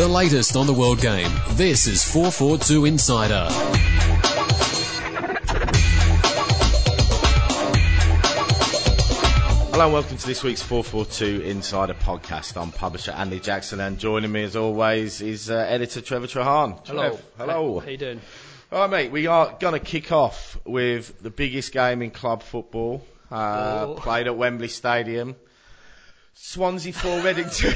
The latest on the world game. This is 442 Insider. Hello and welcome to this week's 442 Insider podcast. I'm publisher Andy Jackson and joining me as always is uh, editor Trevor Trahan. Hello. Trev, hello. How you doing? All right, mate. We are going to kick off with the biggest game in club football, uh, Oh. played at Wembley Stadium. Swansea 4 Reading 2.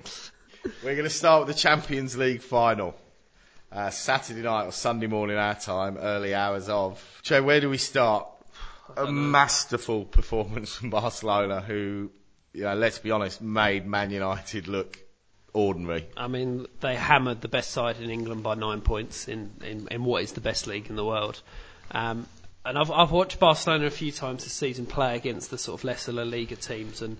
We're going to start with the Champions League final. Uh, Saturday night or Sunday morning our time, early hours of. Trev, where do we start? A masterful performance from Barcelona, who, you know, let's be honest, made Man United look ordinary. I mean, they hammered the best side in England by nine points in, in, in what is the best league in the world. Um, and I've, I've watched Barcelona a few times this season play against the sort of lesser La Liga teams and,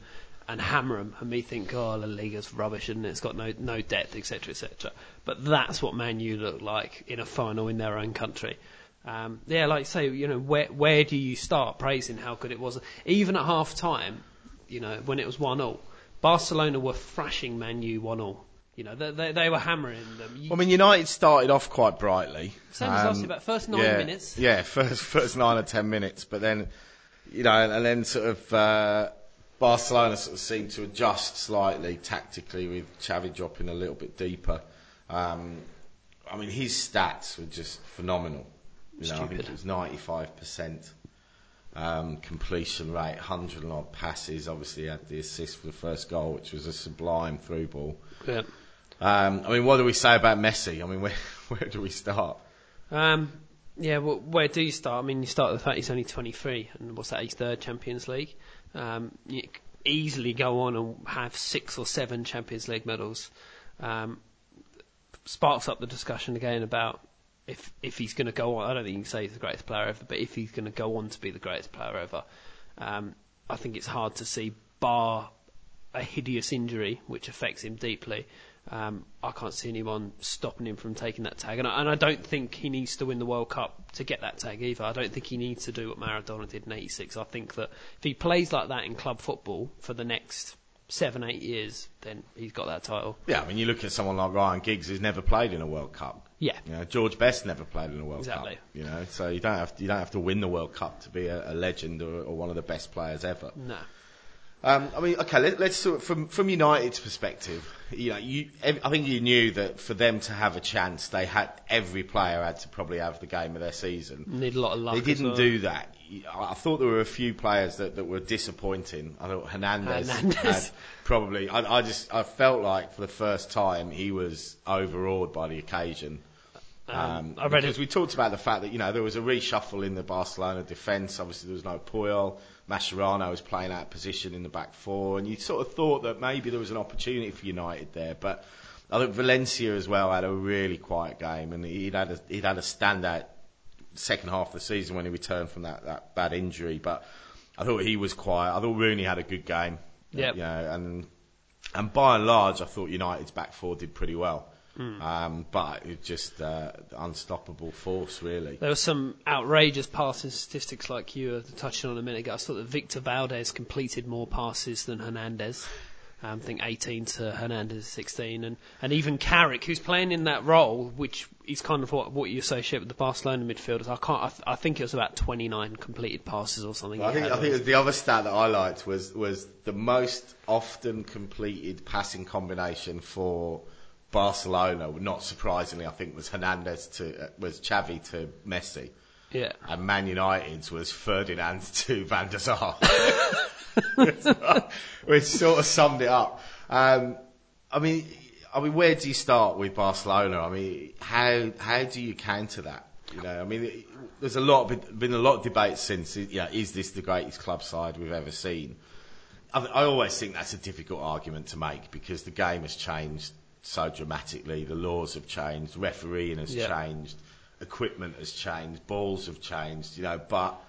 and hammer them, and me think, oh, La Liga's rubbish and it's got no no depth, etc., etc. But that's what Man U looked like in a final in their own country. Um, yeah, like say, you know, where where do you start praising how good it was? Even at half time, you know, when it was one 0 Barcelona were thrashing Man U one 0 You know, they, they, they were hammering them. You, I mean, United started off quite brightly. Same as last Um, year, about first nine yeah, minutes. Yeah, first first nine or ten minutes, but then, you know, and then sort of uh, Barcelona sort of seemed to adjust slightly tactically with Xavi dropping a little bit deeper. Um, I mean, his stats were just phenomenal. You know, I think Stupid. it was ninety five percent. Um, completion rate, 100 and odd passes. Obviously, he had the assist for the first goal, which was a sublime through ball. Yeah. Um, I mean, what do we say about Messi? I mean, where, where do we start? Um, yeah, well, where do you start? I mean, you start with the fact he's only 23, and what's that, his third Champions League? Um, you easily go on and have six or seven Champions League medals. Um, sparks up the discussion again about if if he's going to go on. I don't think you can say he's the greatest player ever, but if he's going to go on to be the greatest player ever, um, I think it's hard to see, bar a hideous injury which affects him deeply. Um, I can't see anyone stopping him from taking that tag, and I, and I don't think he needs to win the World Cup to get that tag either. I don't think he needs to do what Maradona did in '86. I think that if he plays like that in club football for the next seven, eight years, then he's got that title. Yeah, I mean, you look at someone like Ryan Giggs, who's never played in a World Cup. Yeah, You know, George Best never played in a World Cup. Exactly. Cup. You know, so you don't have to, you don't have to win the World Cup to be a, a legend or, or one of the best players ever. no. Um, I mean, okay, let, let's sort of, from from United's perspective. You know, you, I think you knew that for them to have a chance, they had every player had to probably have the game of their season. Need a lot of luck. They didn't well. do that. I thought there were a few players that, that were disappointing. I thought Hernandez, Hernandez. had probably. I, I just I felt like for the first time he was overawed by the occasion. Um, I read because it. we talked about the fact that you know there was a reshuffle in the Barcelona defence. Obviously, there was no Puyol. Mascherano was playing out of position in the back four, and you sort of thought that maybe there was an opportunity for United there. But I think Valencia as well had a really quiet game, and he'd had a, he'd had a standout second half of the season when he returned from that, that bad injury. But I thought he was quiet. I thought Rooney had a good game. Yep. You know, and and by and large, I thought United's back four did pretty well. Hmm. Um, but it just uh, unstoppable force, really. There were some outrageous passing statistics like you were touching on a minute ago. I thought that Victor Valdes completed more passes than Hernandez. Um, I think 18 to Hernandez 16, and, and even Carrick, who's playing in that role, which is kind of what, what you associate with the Barcelona midfielders. I can't. I, th- I think it was about 29 completed passes or something. I think. I think the other stat that I liked was was the most often completed passing combination for Barcelona. Not surprisingly, I think was Hernandez to uh, was Xavi to Messi. yeah. And Man United's was Ferdinand to Van der Sar. Which sort of summed it up. Um, I mean, I mean, where do you start with Barcelona? I mean, how how do you counter that? You know, I mean, it- there's a lot been, been a lot of debate since. Yeah, is this the greatest club side we've ever seen? I, I always think that's a difficult argument to make because the game has changed so dramatically. The laws have changed, refereeing has Yeah. changed, equipment has changed, balls have changed. You know, but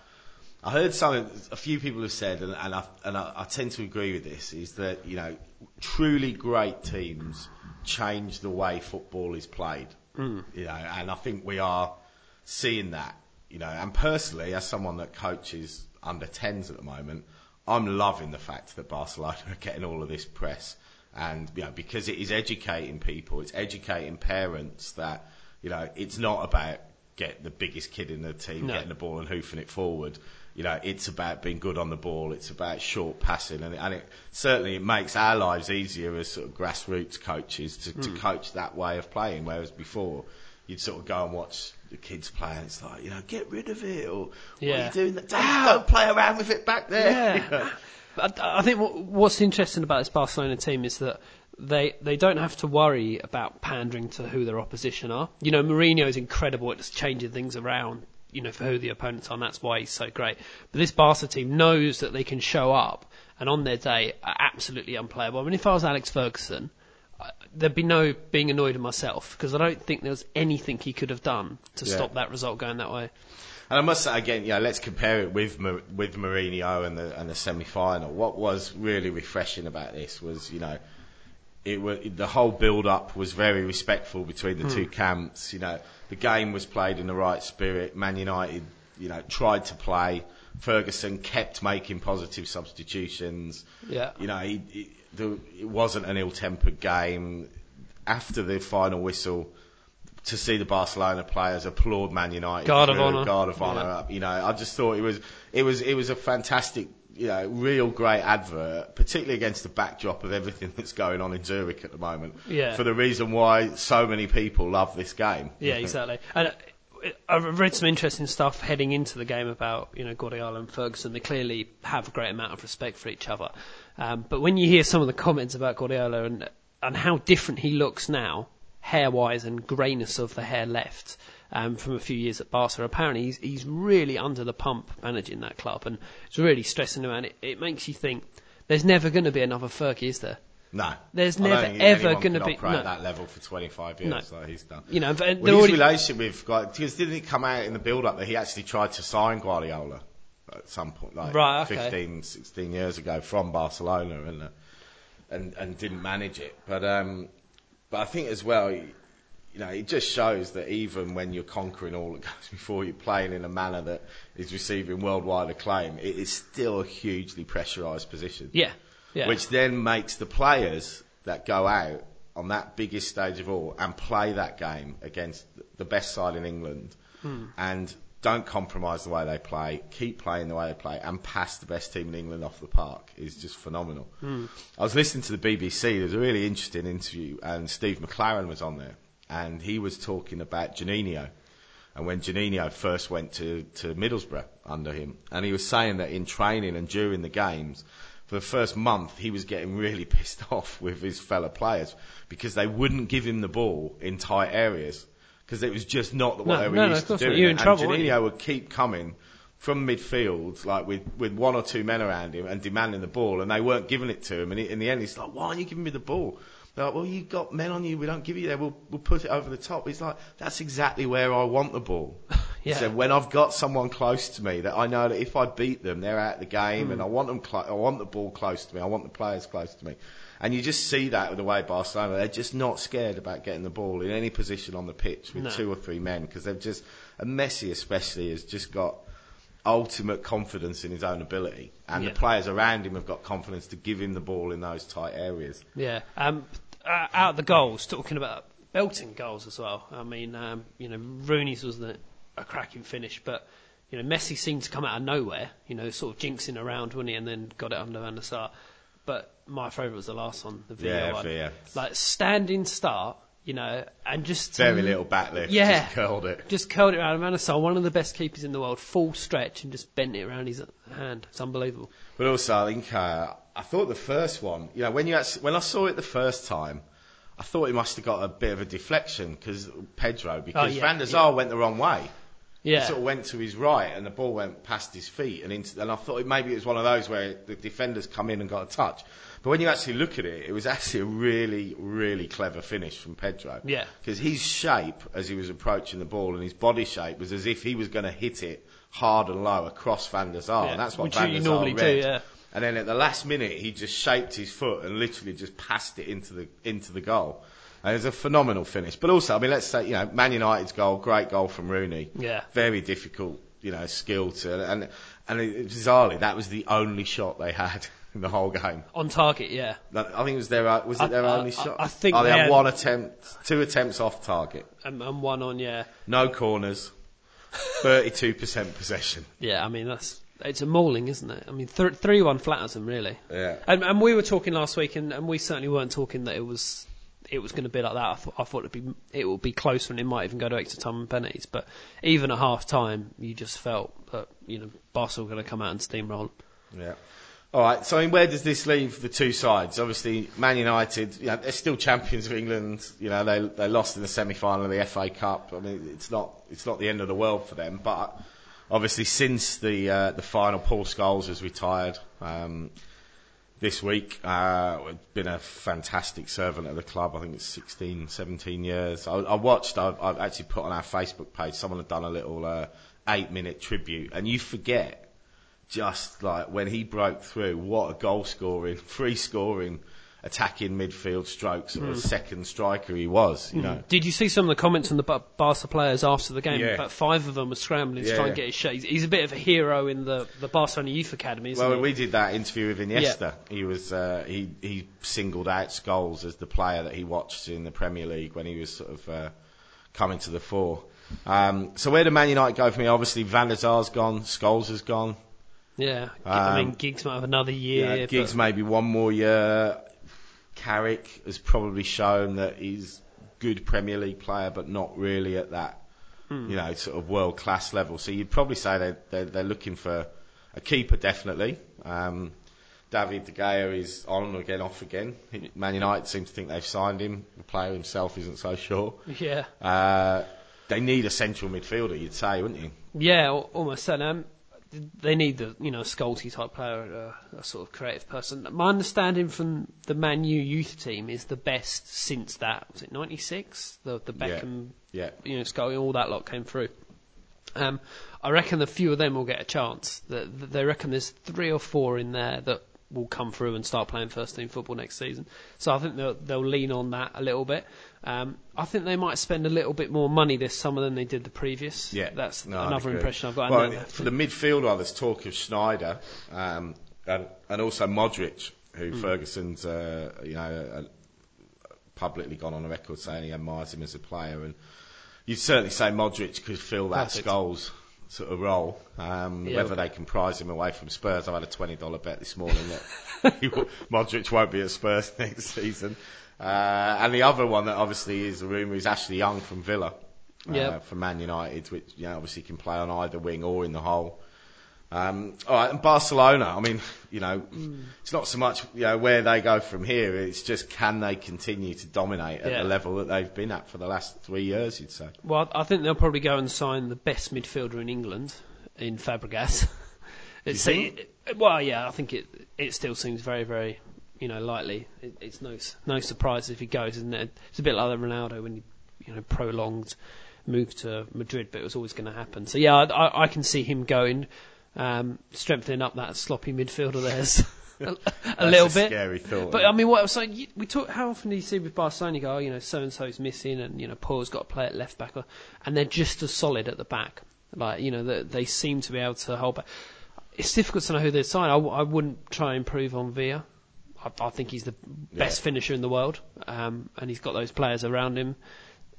I heard something a few people have said, and, and, I, and I, I tend to agree with this, is that you know truly great teams change the way football is played. Mm. You know, and I think we are seeing that. You know, and personally, as someone that coaches under 10s at the moment, I'm loving the fact that Barcelona are getting all of this press And you know, because it is educating people, it's educating parents that you know it's not about get the biggest kid in the team No. getting the ball and hoofing it forward. You know, it's about being good on the ball. It's about short passing, and, and it certainly it makes our lives easier as sort of grassroots coaches to, Hmm. to coach that way of playing. Whereas before, you'd sort of go and watch the kids play, and it's like, you know, get rid of it, or what are you doing? Don't, don't play around with it back there. Yeah. I I think what, what's interesting about this Barcelona team is that they they don't have to worry about pandering to who their opposition are. You know, Mourinho is incredible at just changing things around. You know, for who the opponents are, and that's why he's so great. But this Barca team knows that they can show up and on their day are absolutely unplayable. I mean, if I was Alex Ferguson, there'd be no being annoyed at myself because I don't think there was anything he could have done to Yeah. stop that result going that way. And I must say again, you know, let's compare it with with Mourinho and the and the semi final. What was really refreshing about this was, you know, it was the whole build up was very respectful between the two hmm. camps. You know, the game was played in the right spirit. Man United, you know, tried to play. Ferguson kept making positive substitutions. Yeah. You know, he, he, the, it wasn't an ill-tempered game. After the final whistle, to see the Barcelona players applaud Man United, Guard of honour. guard of honour Yeah. up. You know, I just thought it was it was it was a fantastic, you know, real great advert, particularly against the backdrop of everything that's going on in Zurich at the moment. Yeah. For the reason why so many people love this game. Yeah, exactly. And uh, I've read some interesting stuff heading into the game about you know Guardiola and Ferguson. They clearly have a great amount of respect for each other. Um, but when you hear some of the comments about Guardiola and and how different he looks now, hair-wise and greyness of the hair left um, from a few years at Barca, apparently he's he's really under the pump managing that club, and it's really stressing him. And it, it makes you think there's never going to be another Fergie, is there? No, There's I never, ever gonna can be- operate no. at that level for 25 years No. like he's done. You know, but Well, his already, relationship with because didn't it come out in the build-up that he actually tried to sign Guardiola at some point, like Right, okay. 15, 16 years ago from Barcelona, and and and didn't manage it. But um, but I think as well, you know, it just shows that even when you're conquering all that goes before you, playing in a manner that is receiving worldwide acclaim, it is still a hugely pressurised position. Yeah, yeah, which then makes the players that go out on that biggest stage of all and play that game against the best side in England hmm. and don't compromise the way they play, keep playing the way they play, and pass the best team in England off the park is just phenomenal. Hmm. I was listening to the BBC. there's a really interesting interview, and Steve McClaren was on there, and he was talking about Juninho and when Juninho first went to, to Middlesbrough under him. And he was saying that in training and during the games, for the first month, he was getting really pissed off with his fellow players because they wouldn't give him the ball in tight areas because it was just not what No, they were no, no, used course to doing. You're in and trouble? Juninho would keep coming from midfield, like with, with one or two men around him and demanding the ball, and they weren't giving it to him. And in the end, he's like, "Why aren't you giving me the ball?" They're like, "Well, you've got men on you. We don't give you there. We'll we'll put it over the top." He's like, "That's exactly where I want the ball." He Yeah. said, "When I've got someone close to me that I know that if I beat them, they're out of the game, Hmm. and I want them. Clo- I want the ball close to me. I want the players close to me." And you just see that with the way Barcelona, they're just not scared about getting the ball in any position on the pitch with No. two or three men because they've just, and Messi especially has just got ultimate confidence in his own ability, and Yeah. the players around him have got confidence to give him the ball in those tight areas. Yeah. Um, uh, out of the goals, talking about belting goals as well. I mean, um, you know, Rooney's was the, a cracking finish, but you know, Messi seemed to come out of nowhere. You know, sort of jinxing around, wasn't he, and then got it under Van der Sar. But my favourite was the last one, the Villa Yeah, one. Villa. Like standing start, you know, and just Very little back lift, Yeah. just curled it. Just curled it around Sar, one of the best keepers in the world, full stretch, and just bent it around his hand. It's unbelievable. But also, I think uh, I thought the first one, you know, when you actually, when I saw it the first time, I thought it must have got a bit of a deflection because Pedro, because Oh, yeah, Van der Sar yeah. went the wrong way. Yeah. He sort of went to his right, and the ball went past his feet, and into, and I thought maybe it was one of those where the defenders come in and got a touch. But when you actually look at it, it was actually a really, really clever finish from Pedro. Yeah. Because his shape, as he was approaching the ball, and his body shape was as if he was going to hit it hard and low across Van der Sar, Yeah, and that's what which Van der Sar normally do, read. yeah. And then at the last minute, he just shaped his foot and literally just passed it into the into the goal. It was a phenomenal finish. But also, I mean, let's say, you know, Man United's goal, great goal from Rooney. Yeah. Very difficult, you know, skill to, and and it, bizarrely, that was the only shot they had in the whole game. On target, yeah. I think it was their uh, was it I- their I- only I- shot? I think oh, they, they had had- one attempt, two attempts off target, And, and one on, yeah. no corners, thirty-two percent possession. Yeah, I mean, that's it's a mauling, isn't it? I mean, th- 3 1 flatters them, really. Yeah. And, and we were talking last week, and, and we certainly weren't talking that it was it was going to be like that. I thought I thought it'd be it would be closer, and it might even go to extra time and penalties. But even at half time, you just felt that you know Barcelona were going to come out and steamroll. Yeah. All right. So, I mean, where does this leave the two sides? Obviously, Man United, you know, they're still champions of England. You know, they they lost in the semi-final of the FA Cup. I mean, it's not it's not the end of the world for them. But obviously, since the uh, the final, Paul Scholes has retired. Um, this week, uh, been a fantastic servant of the club. I think it's 16, 17 years. I, I watched. I, I've actually put on our Facebook page. Someone had done a little uh, eight-minute tribute, and you forget just like when he broke through, what a goal scoring, free scoring, attacking midfield stroke sort of second striker he was. You know, Did you see some of the comments from the Barca players after the game? Yeah. About five of them were scrambling to Yeah, try and yeah. get his shot. He's, he's a bit of a hero in the the Barcelona Youth Academy, isn't Well, he? we did that interview with Iniesta. He was uh, he he singled out Scholes as the player that he watched in the Premier League when he was sort of uh, coming to the fore. Um, so where do Man United go from here? Obviously, Van der Sar's gone, Scholes has gone. yeah, I mean, Um, Giggs might have another year. Yeah, Giggs but- maybe one more year. Carrick has probably shown that he's good Premier League player, but not really at that, Hmm. you know, sort of world class level. So you'd probably say they're, they're, they're looking for a keeper, definitely. Um, David De Gea is on again, off again. Man United seem to think they've signed him. The player himself isn't so sure. yeah. Uh, they need a central midfielder, you'd say, wouldn't you? Yeah, almost so. Um, they need the you know Scolty type player, uh, a sort of creative person. My understanding from the Man U youth team is the best since that was it '96, the the Beckham, Yeah. you know Scully, all that lot came through. Um, I reckon a few of them will get a chance. That that they reckon there's three or four in there that will come through and start playing first team football next season. So I think they'll, they'll lean on that a little bit. Um, I think they might spend a little bit more money this summer than they did the previous. Yeah, that's no, another impression I've got. Well, And for the midfielder, there's talk of Sneijder um, and, and also Modric, who Hmm. Ferguson's uh, you know uh, publicly gone on a record saying he admires him as a player, and you'd certainly say Modric could fill that Perfect. Scholes sort of role. Um, Yeah. Whether they can prize him away from Spurs, I've had a twenty dollar bet this morning that will- Modric won't be at Spurs next season. Uh, and the other one that obviously is a rumour is Ashley Young from Villa uh, Yep. for Man United, which you know, obviously can play on either wing or in the hole. Um, all right, and Barcelona. I mean, you know, it's not so much you know where they go from here. It's just can they continue to dominate at Yeah. the level that they've been at for the last three years? You'd say. Well, I think they'll probably go and sign the best midfielder in England in Fabregas. It's, think? well, yeah, I think it it still seems very, very, you know, likely. It, it's no no surprise if he goes, isn't it? It's a bit like the Ronaldo when he, you know, prolonged move to Madrid, but it was always going to happen. So yeah, I, I can see him going, um, strengthening up that sloppy midfield of theirs a, little a bit. Scary thought. But I mean, what so you, we talk? How often do you see with Barcelona? You go, oh, you know, so and so's missing, and you know, Paul's got to play at left back, or- and they're just as solid at the back. Like you know, they, they seem to be able to hold back. It's difficult to know who they're sign. I wouldn't try and improve on Villa. I, I think he's the best Yeah. finisher in the world, um, and he's got those players around him.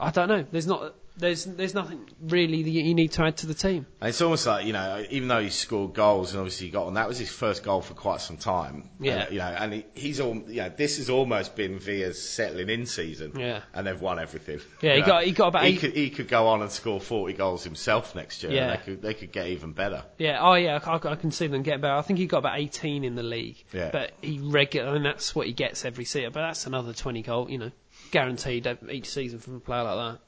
I don't know. There's not. There's there's nothing really that you need to add to the team. And it's almost like you know, even though he scored goals and obviously he got on, that was his first goal for quite some time. Yeah. And, you know, and he, he's all, you know, this has almost been Villa's settling in season. Yeah. And they've won everything. Yeah, he know, got- he got about He eight- could he could go on and score 40 goals himself next year. Yeah. And they could they could get even better. Yeah, oh yeah, I, I can see them getting better. I think he got about 18 in the league, Yeah. but he regular, and that's what he gets every season. But that's another 20 goal, you know, guaranteed each season from a player like that.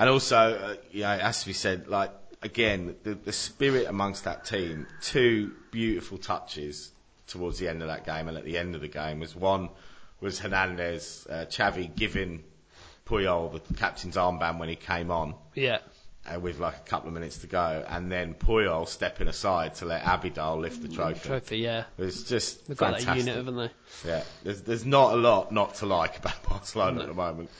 And also, uh, you know, it has to be said, like, again, the, the spirit amongst that team, two beautiful touches towards the end of that game and at the end of the game was one was Hernandez, uh, Xavi giving Puyol the captain's armband when he came on Yeah, uh, with like a couple of minutes to go and then Puyol stepping aside to let Abidal lift the trophy. trophy. Yeah, It was just they've got that unit, haven't they? Yeah, there's there's not a lot not to like about Barcelona at the moment.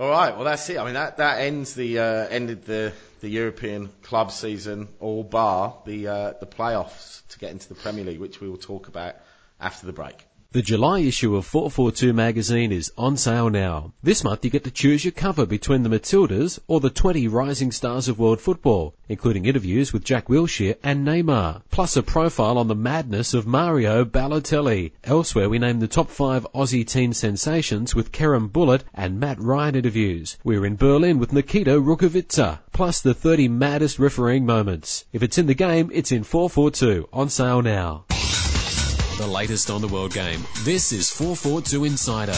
All right, well that's it. I mean that that ends the uh, ended the the European club season, all bar the uh, the playoffs to get into the Premier League, which we will talk about after the break. The July issue of 442 magazine is on sale now. This month you get to choose your cover between the Matildas or the 20 rising stars of world football, including interviews with Jack Wilshere and Neymar, plus a profile on the madness of Mario Balotelli. Elsewhere we name the top five Aussie teen sensations with Kerem Bulut and Matt Ryan interviews. We're in Berlin with Nikita Rukavytsya, plus the 30 maddest refereeing moments. If it's in the game, it's in 442, on sale now. The latest on the world game. This is 442 Insider.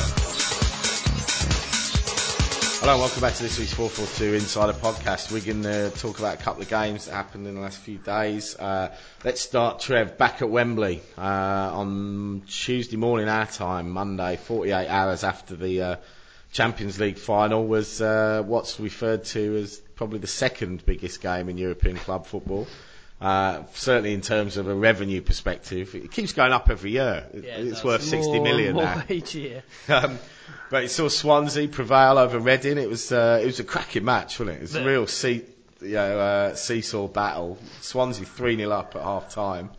Hello and welcome back to this week's 442 Insider podcast. We're going to talk about a couple of games that happened in the last few days. Uh, let's start, Trev, back at Wembley uh, on Tuesday morning our time, Monday, 48 hours after the uh, Champions League final, was uh, what's referred to as probably the second biggest game in European club football. Uh, certainly in terms of a revenue perspective, it keeps going up every year. It- Yeah, it's worth 60 More million more now. each year. Um, but it saw Swansea prevail over Reading. It was uh, it was a cracking match, wasn't it? It was a real see, you know, uh, seesaw battle. Swansea three 0 up at half time.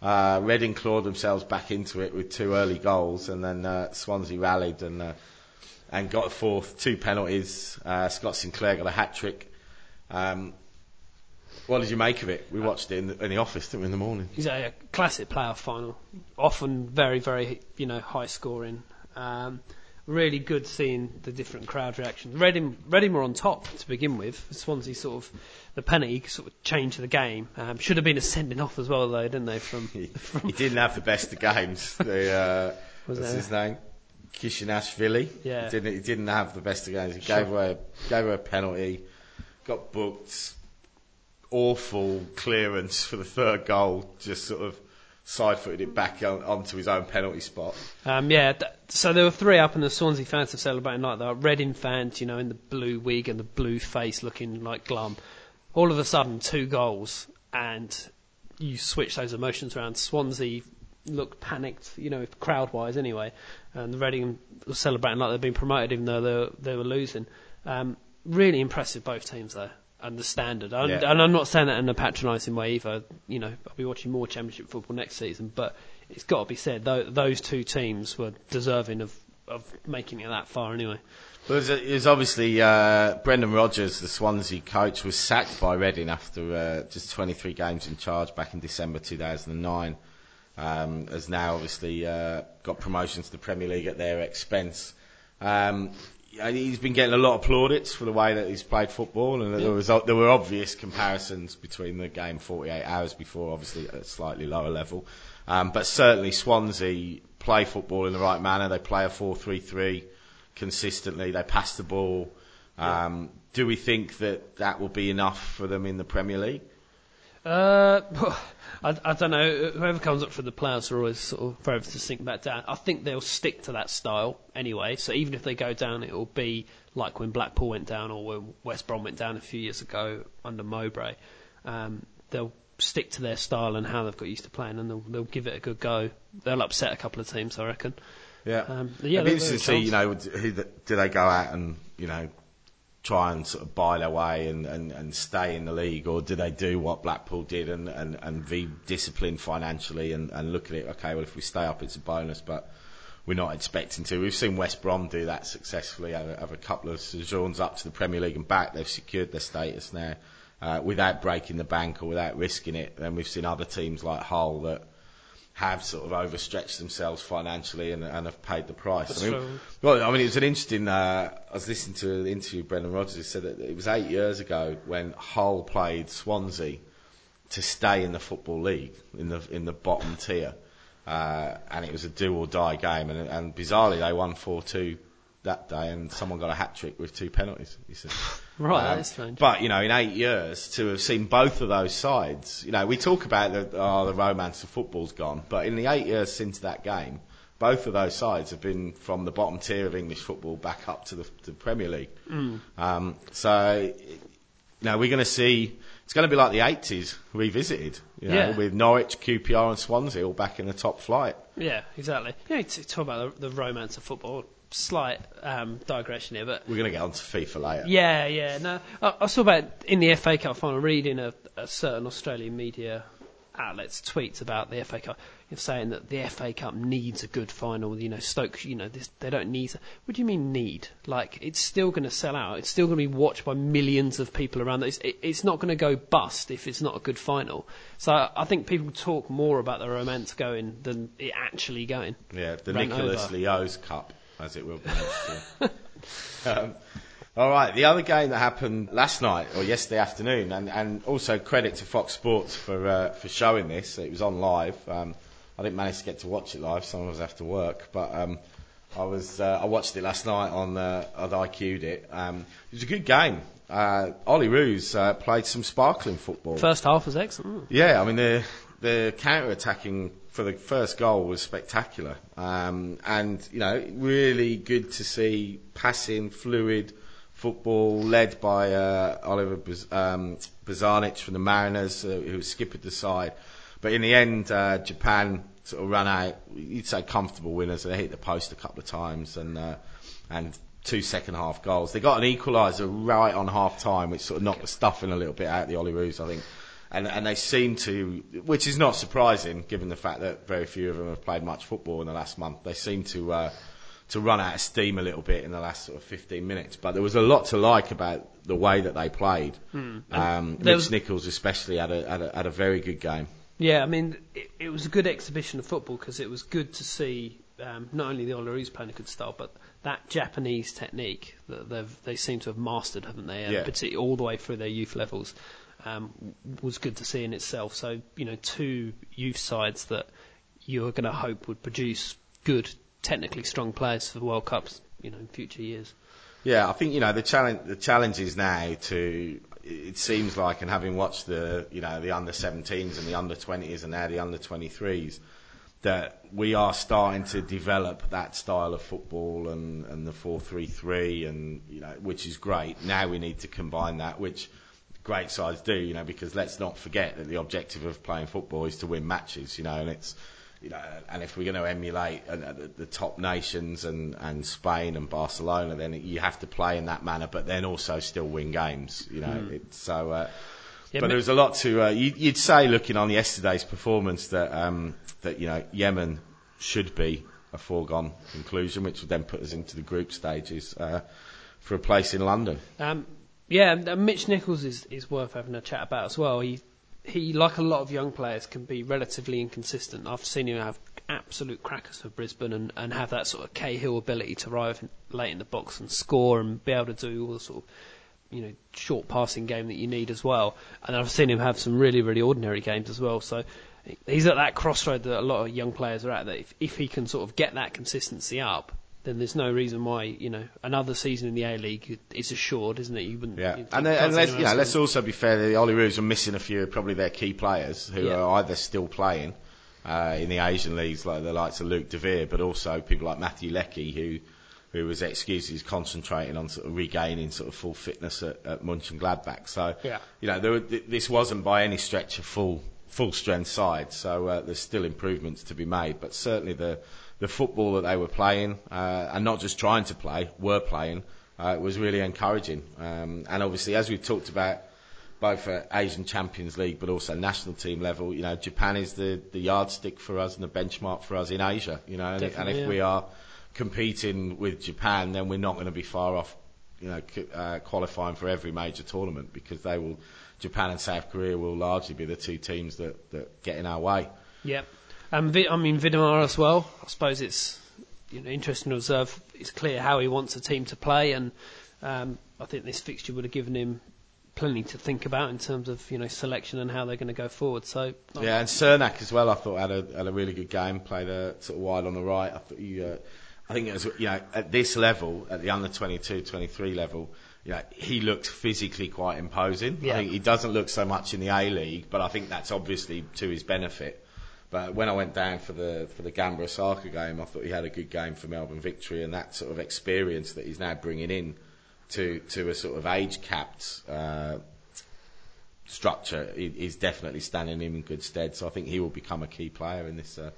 Uh, Reading clawed themselves back into it with two early goals, and then uh, Swansea rallied and uh, and got a fourth, two penalties. Uh, Scott Sinclair got a hat trick. Um, what did you make of it? We watched it in the, in the office, didn't we, in the morning? Exactly, a classic playoff final. Often very, very, you know, high scoring. Um, really good seeing the different crowd reactions. Reading, Reading were on top to begin with. Swansea sort of the penalty sort of changed the game. Um, should have been a sending off as well, though, didn't they? From, He, from he didn't have the best of games. The, uh, what's there- his name? Khizanishvili. Yeah. He didn't, he didn't have the best of games. He Sure. gave away, gave away a penalty, got booked, awful clearance for the third goal, just sort of side footed it back on, onto his own penalty spot. Um, yeah, th- so there were three up, and the Swansea fans are celebrating like that. Reading fans, you know, in the blue wig and the blue face, looking like glum. All of a sudden, two goals, and you switch those emotions around. Swansea looked panicked, you know, crowd-wise anyway, and the Reading were celebrating like they'd been promoted, even though they were, they were losing. Um, really impressive, both teams though. And the standard, and, Yeah. and I'm not saying that in a patronising way either. You know, I'll be watching more Championship football next season, but it's got to be said tho- those two teams were deserving of, of making it that far anyway. Well, there's, a, there's obviously uh, Brendan Rodgers, the Swansea coach, was sacked by Reading after uh, just 23 games in charge back in December 2009. Um, has now obviously uh, got promotion to the Premier League at their expense. Um, he's been getting a lot of plaudits for the way that he's played football, and there was there were obvious comparisons between the game 48 hours before, obviously at a slightly lower level. Um, but certainly Swansea play football in the right manner. They play a 4-3-3 consistently. They pass the ball. Um, do we think that that will be enough for them in the Premier League? Uh, I, I don't know. Whoever comes up for the playoffs are always sort of very to sink back down. I think they'll stick to that style anyway. So even if they go down, it will be like when Blackpool went down or when West Brom went down a few years ago under Mowbray. Um, they'll stick to their style and how they've got used to playing, and they'll, they'll give it a good go. They'll upset a couple of teams, I reckon. Yeah. Um, yeah, It'd be interesting to see, you know, who the, do they go out and, you know, try and sort of buy their way and, and, and stay in the league, or do they do what Blackpool did and, and, and be disciplined financially and, and look at it, okay, well, if we stay up, it's a bonus, but we're not expecting to. We've seen West Brom do that successfully, a, have a couple of sojourns up to the Premier League and back. They've secured their status now uh, without breaking the bank or without risking it. And we've seen other teams like Hull that have sort of overstretched themselves financially and, and have paid the price. That's I mean, true. well, I mean, it was an interesting. Uh, I was listening to an interview with Brendan Rodgers. Said that it was eight years ago when Hull played Swansea to stay in the football league in the in the bottom tier, uh, and it was a do or die game. And, and bizarrely, they won four two that day, and someone got a hat trick with two penalties. He said. Right, Um, that is strange. But you know, in eight years to have seen both of those sides, you know, we talk about the oh, the romance of football's gone, but in the eight years since that game, both of those sides have been from the bottom tier of English football back up to the, to the Premier League. Mm. Um, so, you know, we're going to see. It's going to be like the 80s revisited, you know, Yeah. with Norwich, QPR, and Swansea all back in the top flight. Yeah, exactly. Yeah, to talk about the, the romance of football. Slight um, digression here, but We're going to get on to FIFA later. Yeah, yeah. No, I, I saw about in the FA Cup final reading a, a certain Australian media outlets tweets about the FA Cup. you're saying that the FA Cup needs a good final. You know, Stoke, you know, this, they don't need. What do you mean need? Like, it's still going to sell out. It's still going to be watched by millions of people around. It's, it, it's not going to go bust if it's not a good final. So I think people talk more about the romance going than it actually going. Yeah, the Ran Nicholas over. Leo's Cup, as it will be next year. um, all right, the other game that happened last night or yesterday afternoon, and, and also credit to Fox Sports for uh, for showing this. It was on live. Um, I didn't manage to get to watch it live. Some of us have to work, but um, I was uh, I watched it last night on uh, I'd IQ'd it. Um, it was a good game. Uh, Olyroos uh, played some sparkling football. First half was excellent. Yeah, I mean the the counter attacking for the first goal was spectacular, um, and you know really good to see passing, fluid football led by uh, Oliver Baz- um, from the Mariners, uh, who skippered the side. But in the end, uh, Japan sort of ran out. You'd say comfortable winners. They hit the post a couple of times and uh, and two second half goals. They got an equaliser right on half time, which sort of knocked the stuffing a little bit out of the Olyroos, I think. And, and they seem to, which is not surprising given the fact that very few of them have played much football in the last month. They seem to uh, to run out of steam a little bit in the last sort of 15 minutes. But there was a lot to like about the way that they played. Um, there Rich was- Nichols especially had a, had a had a very good game. Yeah, I mean, it, it was a good exhibition of football because it was good to see um, not only the Olyroos playing a good style, but that Japanese technique that they've they seem to have mastered, haven't they? And Yeah. particularly all the way through their youth levels um, was good to see in itself. So you know, two youth sides that you're going to hope would produce good, technically strong players for the World Cups, you know, in future years. Yeah, I think you know the challenge. The challenge is now to. It seems like, and having watched the you know the under 17s and the under 20s and now the under 23s, that we are starting to develop that style of football and and the 4-3-3 and you know which is great. Now we need to combine that, which great sides do, you know, because let's not forget that the objective of playing football is to win matches, you know, and it's you know, and if we're going to emulate uh, the, the top nations and, and Spain and Barcelona, then you have to play in that manner, but then also still win games. You know, it's so. Uh, Yeah, but there was a lot to. Uh, you, you'd say, looking on yesterday's performance, that um, that you know Yemen should be a foregone conclusion, which would then put us into the group stages uh, for a place in London. Um, yeah, uh, Mitch Nichols is, is worth having a chat about as well. He, he, like a lot of young players, can be relatively inconsistent. I've seen him have absolute crackers for Brisbane and, and have that sort of Cahill ability to arrive late in the box and score and be able to do all the sort of you know short passing game that you need as well. And I've seen him have some really really ordinary games as well. So he's at that crossroad that a lot of young players are at. That if, if he can sort of get that consistency up. Then there's no reason why you know another season in the A League is assured, isn't it? You wouldn't. Yeah, you- and, then, and let's, you know, let's also be fair. The Olyroos are missing a few, of probably their key players who Yeah. are either still playing uh, in the Asian leagues, like the likes of Luke De Vere, but also people like Matthew Leckie, who who was excused is concentrating on sort of regaining sort of full fitness at, at Gladbach. So, Yeah. you know, there, were- this wasn't by any stretch a full full strength side. So uh, there's still improvements to be made, but certainly the the football that they were playing, uh, and not just trying to play, were playing, uh, was really encouraging. Um, and obviously, as we've talked about, both at Asian Champions League but also national team level, you know, Japan is the, the yardstick for us and the benchmark for us in Asia. You know, and, if- and if yeah. we are competing with Japan, then we're not going to be far off. You know, uh, qualifying for every major tournament because they will, Japan and South Korea will largely be the two teams that, that get in our way. Yep. Um, I mean, Vidmar as well. I suppose it's you know, interesting to observe. It's clear how he wants a team to play, and um, I think this fixture would have given him plenty to think about in terms of you know selection and how they're going to go forward. So Yeah, and Cernak as well. I thought had a had a really good game. Played a sort of wide on the right. I thought you, uh, I think it was you know at this level, at the under 22, 23 level, you know he looks physically quite imposing. Yeah. I think he doesn't look so much in the A League, but I think that's obviously to his benefit. But when I went down for the for the Gamba Osaka game, I thought he had a good game for Melbourne Victory, and that sort of experience that he's now bringing in to to a sort of age capped. Uh, structure is definitely standing him in good stead. So I think he will become a key player in this uh,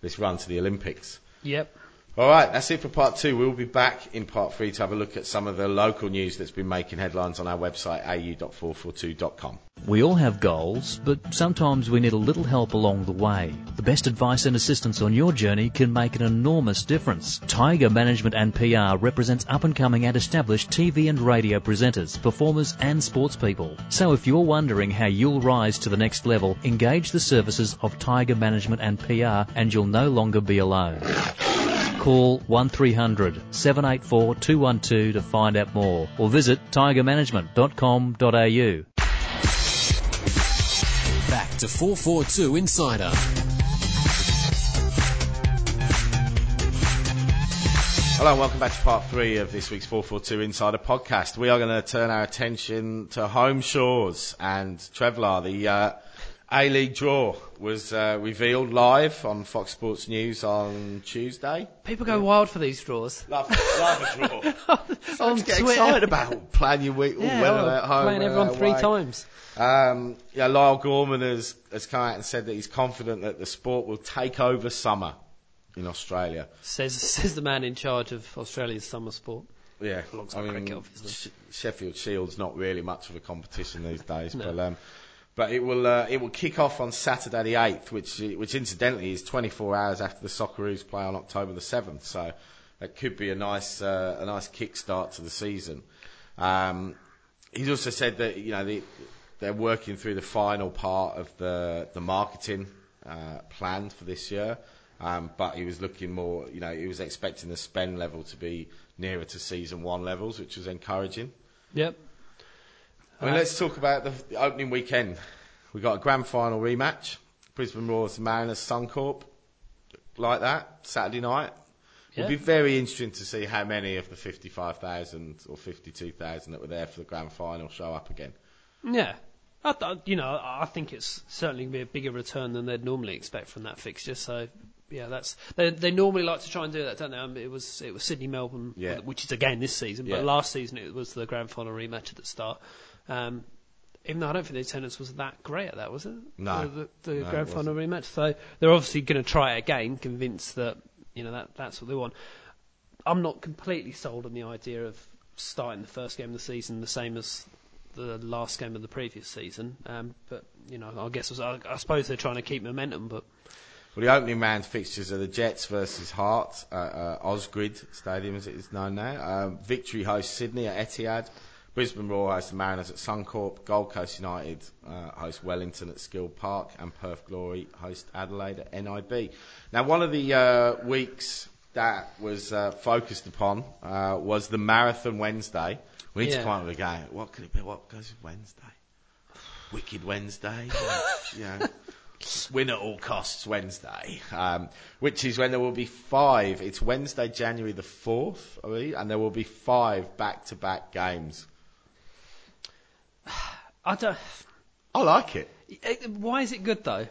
this run to the Olympics. yep. All right, that's it for part two. We'll be back in part three to have a look at some of the local news that's been making headlines on our website, au.442.com. We all have goals, but sometimes we need a little help along the way. The best advice and assistance on your journey can make an enormous difference. Tiger Management and PR represents up and coming and established TV and radio presenters, performers and sports people. So if you're wondering how you'll rise to the next level, engage the services of Tiger Management and PR and you'll no longer be alone. Call 1300 784 212 to find out more or visit tigermanagement.com.au. Back to 442 Insider. Hello and welcome back to part three of this week's 442 Insider podcast. We are going to turn our attention to home shores and Trevlar, the uh, A-League draw was uh, revealed live on Fox Sports News on Tuesday. People go wild for these draws. Love, love a draw. On Let's get Twitter. excited about playing your week, Yeah, well, at home playing or everyone three away. times. Um, yeah, Lyall Gorman has, has come out and said that he's confident that the sport will take over summer in Australia. Says says the man in charge of Australia's summer sport. Yeah, Alongside I mean, cricket, obviously. Sh- Sheffield Shield's not really much of a competition these days, No. but um, but it will uh, it will kick off on Saturday the eighth, which which incidentally is 24 hours after the Socceroos play on October the seventh. So that could be a nice uh, a nice kickstart to the season. Um, he's also said that you know the, they're working through the final part of the the marketing uh, plan for this year. Um, but he was looking more, you know, he was expecting the spend level to be nearer to season one levels, which was encouraging. Yep. Uh, let's talk about the, the opening weekend. We got a grand final rematch, Brisbane Roars Mariners Suncorp, like that Saturday night. It'll be very interesting to see how many of the 55,000 or 52,000 that were there for the grand final show up again. Yeah. I, th- you know, I think it's certainly going to be a bigger return than they'd normally expect from that fixture. So, yeah, that's they, they normally like to try and do that, don't they? Um, it was it was Sydney Melbourne, Yeah. which is again this season, Yeah. but last season it was the grand final rematch at the start. Um, even though I don't think the attendance was that great at that, was it? No. the, the, the it grand final rematch. So they're obviously going to try it again, convinced that you know that that's what they want. I'm not completely sold on the idea of starting the first game of the season the same as the last game of the previous season. Um, but you know, I guess I, I suppose they're trying to keep momentum. But Well, the opening round fixtures are the Jets versus Hearts at uh, Ausgrid Stadium, as it is known now. Um, Victory hosts Sydney at Etihad. Brisbane Roar hosts the Mariners at Suncorp. Gold Coast United uh, host Wellington at Skilled Park. And Perth Glory host Adelaide at NIB. Now, one of the uh, weeks that was uh, focused upon uh, was the Marathon Wednesday. We need to Yeah. come up with a game. What could it be? What goes with Wednesday? Wicked Wednesday. you know. Win at all costs Wednesday, um, which is when there will be five. It's Wednesday, January the 4th, I believe, and there will be five back to back games. I don't. I like it. it- Why is it good though?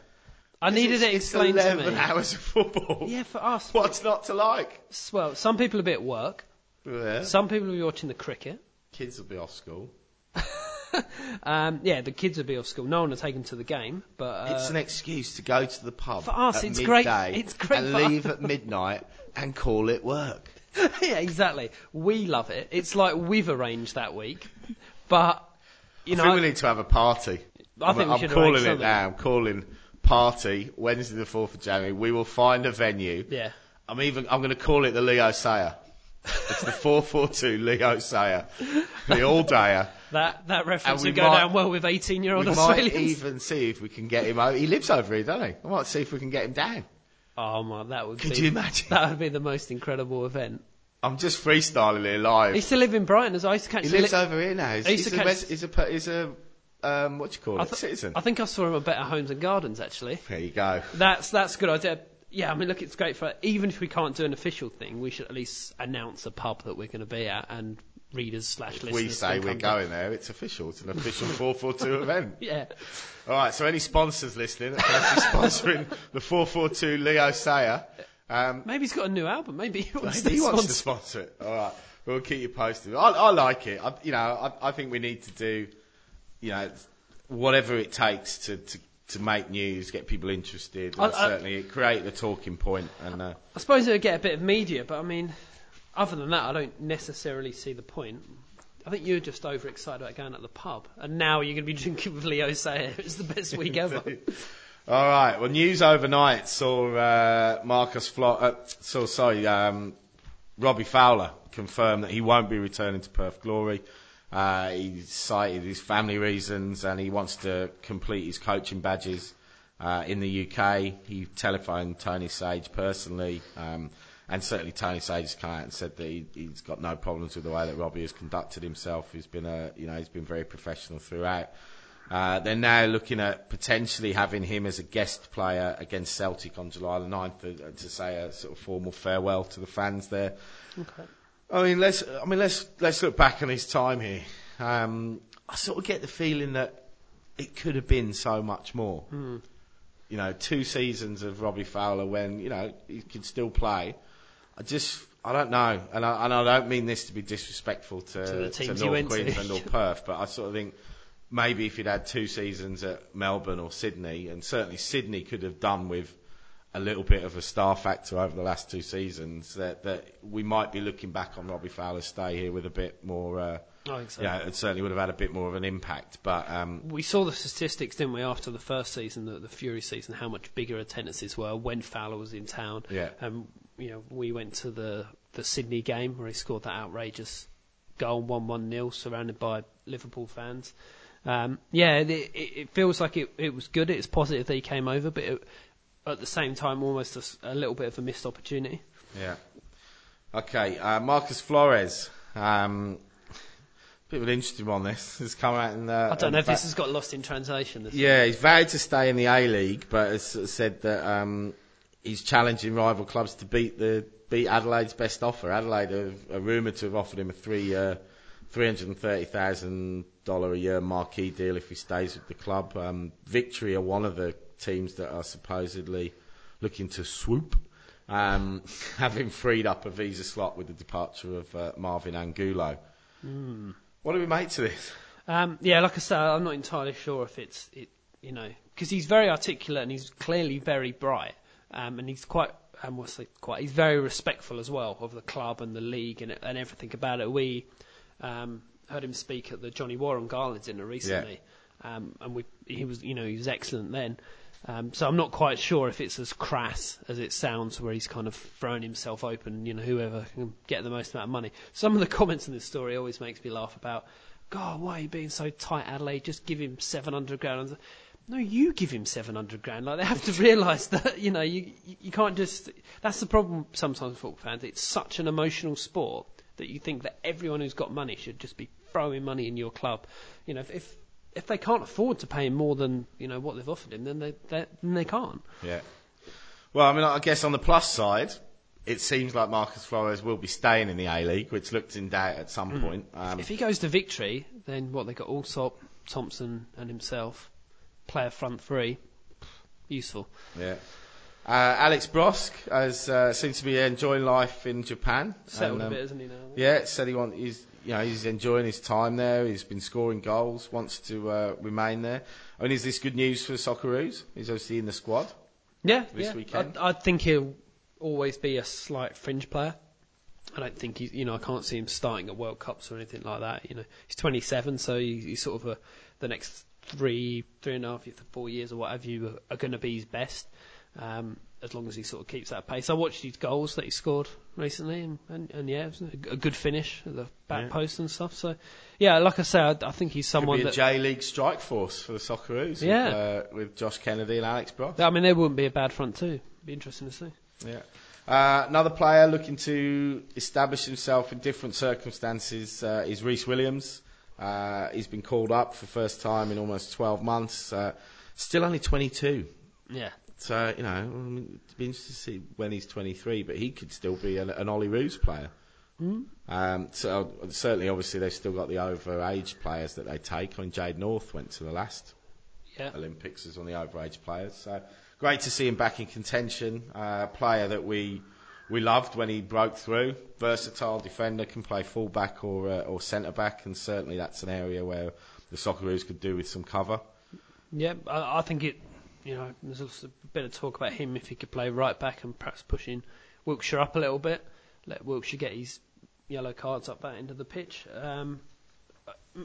I needed it it's explained to 11 me. hours of football. Yeah, for us. What's not to like? Well, some people will be at work. Yeah. Some people will be watching the cricket. Kids will be off school. Um, yeah, the kids will be off school. No one will take them to the game. But uh, it's an excuse to go to the pub For us, it's midday great- it's great and us. leave at midnight and call it work. yeah, exactly. We love it. It's like we've arranged that week, but you I know, think we need to have a party. I I'm, we I'm calling it now. I'm calling party Wednesday the 4th of January. We will find a venue. yeah. I'm even. I'm going to call it the Leo Sayer. It's the 442 Leo Sayer, the all dayer. That that reference would go might- down well with 18 year old Australians. We might even see if we can get him over. He lives over here, doesn't he? I might see if we can get him down. Oh my, that would Could be you imagine? that would be the most incredible event. I'm just freestyling here live. He used to live in Brighton, as I used to catch. He lives li- over here now. He's, I used he's to a, catch- res- he's a, he's a um, what do you call it? th- Citizen. I think I saw him at Better Homes and Gardens actually. there you go. That's that's a good idea. Yeah, I mean, look, it's great for even if we can't do an official thing, we should at least announce a pub that we're going to be at, and readers slash listeners. we say we're come to- going there. It's official. It's an official 442 event. Yeah, All right. So any sponsors listening that be sponsoring the 442 Leo Sayer, um, maybe he's got a new album. Maybe he wants maybe he to wants to sponsor. sponsor it. All right. We'll keep you posted. I, I like it. I, you know, I, I think we need to do, you know, whatever it takes to, to to make news, get people interested, I- and I- certainly create the talking point. And uh, I suppose it would get a bit of media, but I mean, other than that, I don't necessarily see the point. I think you're just overexcited about going at the pub, and now you're going to be drinking with Leo Sayer. It's the best week ever. all right, well, news overnight saw uh, Marcus Flo- uh, sorry, um, Robbie Fowler confirm that he won't be returning to Perth Glory. Uh, he cited his family reasons and he wants to complete his coaching badges uh, in the UK. He telephoned Tony Sage personally, um, and certainly Tony Sage has come out and said that he, he's got no problems with the way that Robbie has conducted himself. He's been a, you know, he's been very professional throughout. Uh, they're now looking at potentially having him as a guest player against Celtic on July the 9th to, to say a sort of formal farewell to the fans there. Okay. I mean, let's. I mean, let's let's look back on his time here. Um, I sort of get the feeling that it could have been so much more. Hmm. You know, two seasons of Robbie Fowler when you know he could still play. I just, I don't know, and I, and I don't mean this to be disrespectful to, To you North to. Queensland or Perth, but I sort of think maybe if he'd had two seasons at Melbourne or Sydney, and certainly Sydney could have done with a little bit of a star factor over the last two seasons, that, that we might be looking back on Robbie Fowler's stay here with a bit more. Uh, I think so. yeah, it certainly would have had a bit more of an impact. But um, We saw the statistics, didn't we, after the first season, the, the Fury season, how much bigger attendances were when Fowler was in town. Yeah. Um, you know, we went to the, the Sydney game where he scored that outrageous goal, 1-1 nil, surrounded by Liverpool fans. Um, yeah, it, it, feels like it, it was good. It's positive that he came over, but it, at the same time, almost a little bit of a missed opportunity. yeah, okay. Uh, Marcos Flores. Um, bit of an interesting one. This has come out in. Uh, I don't know if in this has got lost in translation. This Yeah, he's vowed to stay in the A League, but has said that um, he's challenging rival clubs to beat the beat Adelaide's best offer. Adelaide are, are rumoured to have offered him a three uh, three hundred and thirty thousand dollar a year marquee deal if he stays with the club. Um, Victory are one of the teams that are supposedly looking to swoop. Um, having freed up a visa slot with the departure of uh, Marvin Angulo. What do we make to this? Um, yeah, like I said, I'm not entirely sure if it's it, you know, because he's very articulate and he's clearly very bright, um, and he's quite, um, what's it, quite, he's very respectful as well of the club and the league and and everything about it. We um, heard him speak at the Johnny Warren Gala dinner recently, um, and we he was, you know, he was excellent then. Um, so I'm not quite sure if it's as crass as it sounds, where he's kind of thrown himself open, you know, whoever can get the most amount of money. Some of the comments in this story always makes me laugh about, God, why are you being so tight, Adelaide? Just give him 700 grand. I was like, No, you give him 700 grand. Like they have to realise that, you know, you you you can't just. That's the problem sometimes with football fans. It's such an emotional sport that you think that everyone who's got money should just be throwing money in your club. You know, if if, if they can't afford to pay him more than you know what they've offered him, then they, they then they can't. Yeah. Well, I mean, I guess on the plus side, it seems like Marcos Flores will be staying in the A League, which looked in doubt at some point. Um, If he goes to victory, then what they got Allsopp, Thompson, and himself, player front three, useful. yeah. Uh, Alex Brosque has, uh, seems to be enjoying life in Japan. Settled and, a um, bit, isn't he now? Yeah, said he want, he's, you know, he's enjoying his time there. He's been scoring goals, wants to uh, remain there. I mean, is this good news for the Socceroos? He's obviously in the squad. Yeah, this yeah. weekend? I, I think he'll always be a slight fringe player. I don't think he's, you know, I can't see him starting at World Cups or anything like that. You know, he's 27, so he, he's sort of a, the next three, three and a half, four years or whatever you are, are going to be his best. Um, as long as he sort of keeps that pace. I watched his goals that he scored recently, and, and, and yeah, it was a, a good finish at the back Yeah. post and stuff. So, yeah, like I said, I, I think he's Could someone be a that. J League strike force for the Socceroos. Yeah. With, uh, with Josh Kennedy and Alex Brosque. I mean, they wouldn't be a bad front two. Be interesting to see. Yeah. Uh, another player looking to establish himself in different circumstances uh, is Rhys Williams. Uh, he's been called up for the first time in almost 12 months. Uh, still only 22. Yeah. So, you know, I mean, it'd be interesting to see when he's 23, but he could still be an, an Olyroos player. Um, so, certainly, obviously, they've still got the overage players that they take. I mean, Jade North went to the last Yeah. Olympics as one of the overage players. So great to see him back in contention. Uh, player that we we loved when he broke through. Versatile defender, can play fullback or uh, or centre back, and certainly that's an area where the Socceroos could do with some cover. Yeah, I, I think it you know, there's also a bit of talk about him if he could play right back and perhaps pushing Wilkshire up a little bit, let Wilkshire get his yellow cards up that end of the pitch. Um,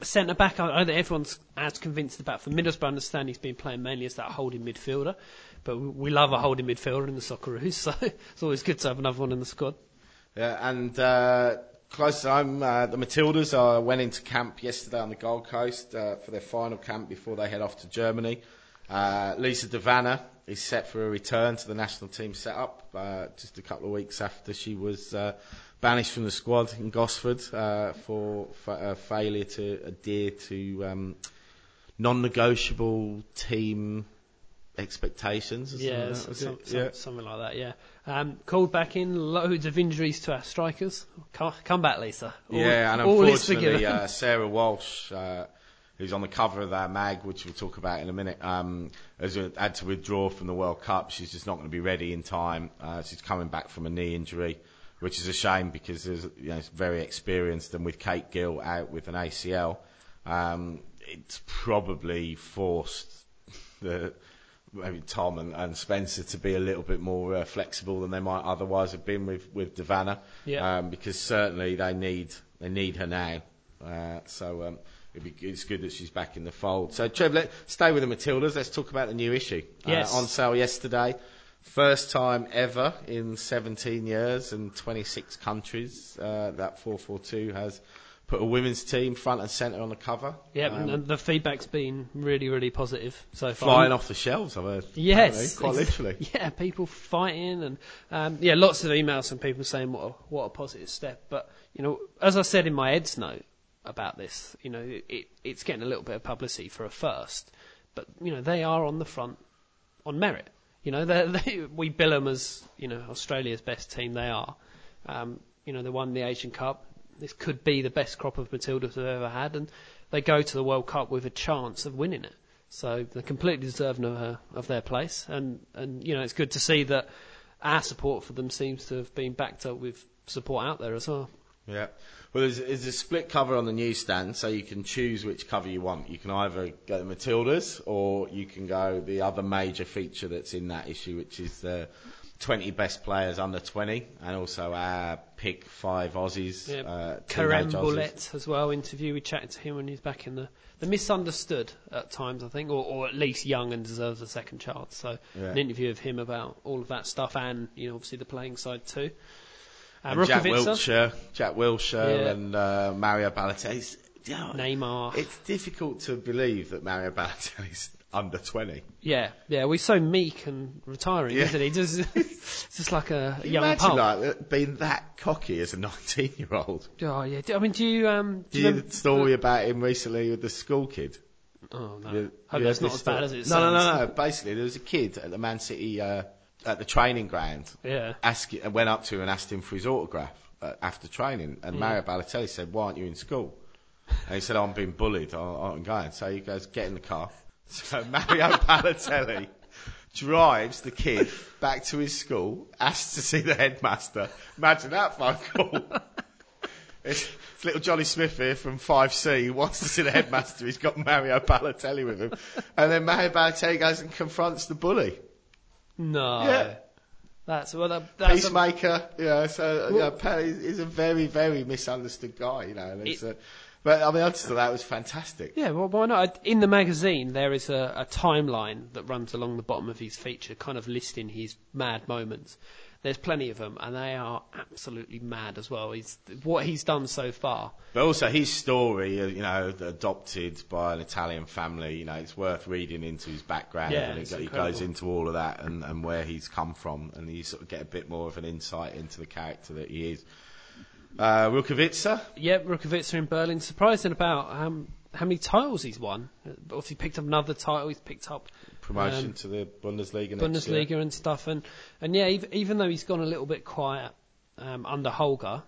centre back, I don't think everyone's as convinced about. For Middlesbrough, I understand he's been playing mainly as that holding midfielder, but we, love a holding midfielder in the Socceroos, so it's always good to have another one in the squad. Yeah, and uh, close home, uh, the Matildas uh, went into camp yesterday on the Gold Coast uh, for their final camp before they head off to Germany. Uh, Lisa De Vanna is set for a return to the national team setup uh, just a couple of weeks after she was uh, banished from the squad in Gosford uh, for fa- failure to adhere to um, non-negotiable team expectations. Yeah, some, some- yeah. something like that. Yeah. Um, called back in, loads of injuries to our strikers. Come, come back, Lisa. All, Yeah, and unfortunately, uh, Sarah Walsh, uh, who's on the cover of that mag, which we'll talk about in a minute, um, has had to withdraw from the World Cup. She's just not going to be ready in time. Uh, she's coming back from a knee injury, which is a shame because there's, you know, it's very experienced, and with Kate Gill out with an ACL, um, it's probably forced the maybe Tom and, and Spencer to be a little bit more uh, flexible than they might otherwise have been with with De Vanna, Yeah. um, because certainly they need they need her now. Uh, so um, be, it's good that she's back in the fold. So Trev, let's stay with the Matildas. Let's talk about the new issue. Yes. Uh, on sale yesterday. First time ever in 17 years and 26 countries uh, that 442 has put a women's team front and centre on the cover. yeah, Um, and the feedback's been really, really positive so far. flying off the shelves, I've heard. Yes, quite literally. Yeah, people fighting and um, yeah, lots of emails from people saying what a, what a positive step. But you know, as I said in my Ed's note about this, you know, it, it's getting a little bit of publicity for a first, but you know, they are on the front on merit. You know, they we bill them as you know Australia's best team. They are. Um, you know, they won the Asian Cup. This could be the best crop of Matildas we've ever had, and they go to the World Cup with a chance of winning it. So they're completely deserving of, of their place, and and you know it's good to see that our support for them seems to have been backed up with support out there as well. Yeah. Well, there's, there's a split cover on the newsstand, so you can choose which cover you want. You can either go the Matildas, or you can go the other major feature that's in that issue, which is the 20 best players under 20, and also our pick five Aussies. Yeah. Uh, Kerem. Bulut as well interview. We chatted to him when he's back in the the misunderstood at times, I think, or, or at least young and deserves a second chance. So Yeah. an interview of him about all of that stuff, and you know obviously the playing side too. Uh, And Jack Wilshere, Jack Wilshere, Yeah. and uh, Mario Balotelli. You know, Neymar. It's difficult to believe that Mario Balotelli's under 20. Yeah, yeah, we're so meek and retiring, Yeah. isn't he? Just, it's just like a, a Can you young imagine pulp. like being that cocky as a 19 year old? Oh yeah. I mean, do you um? Do Do you you hear the story about him recently with the school kid? Oh no. You- Hope you that's not as bad story? as it no, sounds. No, no, no. Basically, there was a kid at the Man City uh, at the training ground. Yeah. Ask, went up to him and asked him for his autograph uh, after training, and Yeah. Mario Balotelli said, "Why aren't you in school?" And he said, "I'm being bullied. I- I'm going." So he goes, "Get in the car." So Mario Balotelli drives the kid back to his school, asks to see the headmaster. Imagine that phone call. It's, it's little Johnny Smith here from 5C who wants to see the headmaster. He's got Mario Balotelli with him. And then Mario Balotelli goes and confronts the bully. No. Yeah. That's well. That, that's a, Peacemaker, you know, so, you know, Pele is a very, very misunderstood guy, you know. And it's, It- uh, but I mean, I just thought that was fantastic. yeah. Well, why not? In the magazine, there is a, a timeline that runs along the bottom of his feature, kind of listing his mad moments. There's plenty of them, and they are absolutely mad as well. He's what he's done so far. But also his story, uh, you know, adopted by an Italian family, you know, it's worth reading into his background. Yeah, and he goes into all of that and, and where he's come from, and you sort of get a bit more of an insight into the character that he is. Uh, Rukavytsya, Yeah, Rukavytsya in Berlin, surprising about um, how many titles he's won. Obviously, picked up another title. He's picked up promotion Um, to the Bundesliga next year. Bundesliga and stuff, and and yeah, ev- even though he's gone a little bit quiet um, under Holger,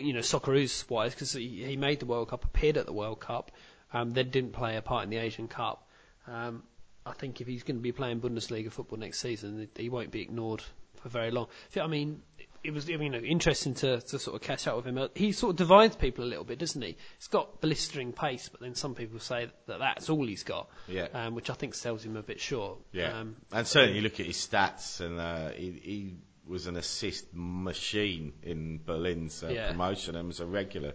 you know, Socceroos wise, because he, he made the World Cup, appeared at the World Cup, um, then didn't play a part in the Asian Cup. Um, I think if he's going to be playing Bundesliga football next season, he won't be ignored for very long. I mean, it was you know interesting to, to sort of catch up with him. He sort of divides people a little bit, doesn't he? He's got blistering pace, but then some people say that that's all he's got, Yeah. um, which I think sells him a bit short. Yeah, Um, and certainly you look at his stats, and uh, he, he was an assist machine in Berlin's uh, Yeah. promotion and was a regular,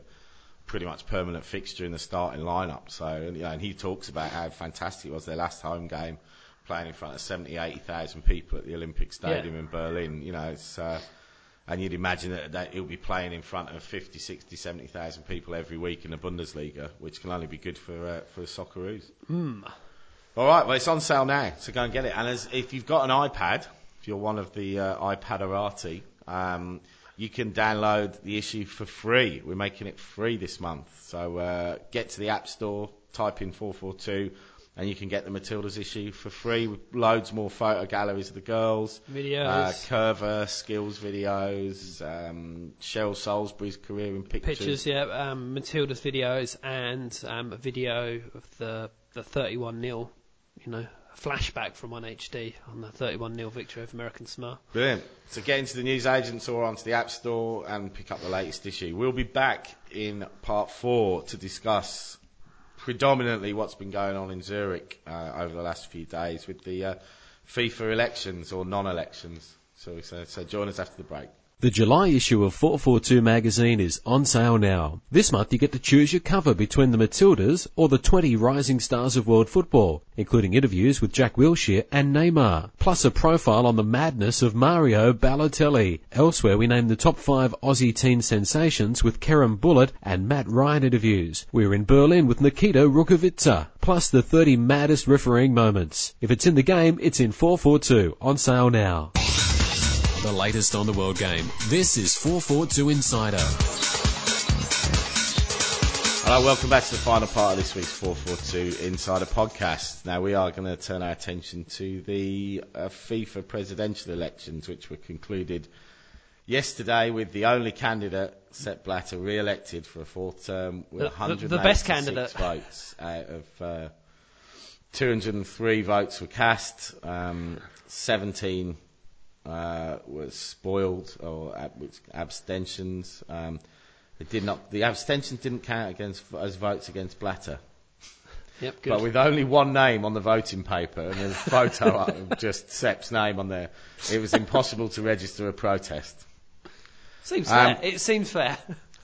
pretty much permanent fixture in the starting lineup. So, and, you know, and he talks about how fantastic it was their last home game, playing in front of 70, 80,000 people at the Olympic Stadium Yeah. in Berlin. You know, it's. Uh, and you'd imagine that, that he'll be playing in front of 50, 60, 70,000 people every week in the Bundesliga, which can only be good for uh, for Socceroos. All right, well, it's on sale now, so go and get it. And as, if you've got an iPad, if you're one of the uh, iPaderati, um, you can download the issue for free. We're making it free this month. So uh, get to the App Store, type in 442, and you can get the Matilda's issue for free with loads more photo galleries of the girls. Videos. Uh, Curver, skills videos, um, Cheryl Salisbury's career in pictures. pictures, yeah, um, Matilda's videos, and um, a video of the the 31 0 you know, flashback from 1HD on the 31 0 victory over American Samoa. Brilliant. So get into the news agents or onto the App Store and pick up the latest issue. We'll be back in part four to discuss predominantly what's been going on in Zurich uh, over the last few days with the uh, FIFA elections or non-elections. So, so, so join us after the break. The July issue of 442 magazine is on sale now. This month you get to choose your cover between the Matildas or the 20 rising stars of world football, including interviews with Jack Wilshere and Neymar, plus a profile on the madness of Mario Balotelli. Elsewhere we name the top five Aussie teen sensations with Kerem Bulut and Matt Ryan interviews. We're in Berlin with Nikita Rukavytsya, plus the 30 maddest refereeing moments. If it's in the game, it's in 442, on sale now. The latest on the world game. This is 442 Insider. Hello, welcome back to the final part of this week's 442 Insider podcast. Now, we are going to turn our attention to the uh, FIFA presidential elections, which were concluded yesterday with the only candidate, Sepp Blatter, re-elected for a fourth term with The- the- 186 the best candidate. votes out of uh, 203 votes were cast, um, 17 uh, was spoiled or ab- abstentions. Um, it did not. The abstentions didn't count against as votes against Blatter. Yep, good. But with only one name on the voting paper and a photo of just Sepp's name on there, it was impossible to register a protest. seems um, fair. It seems fair.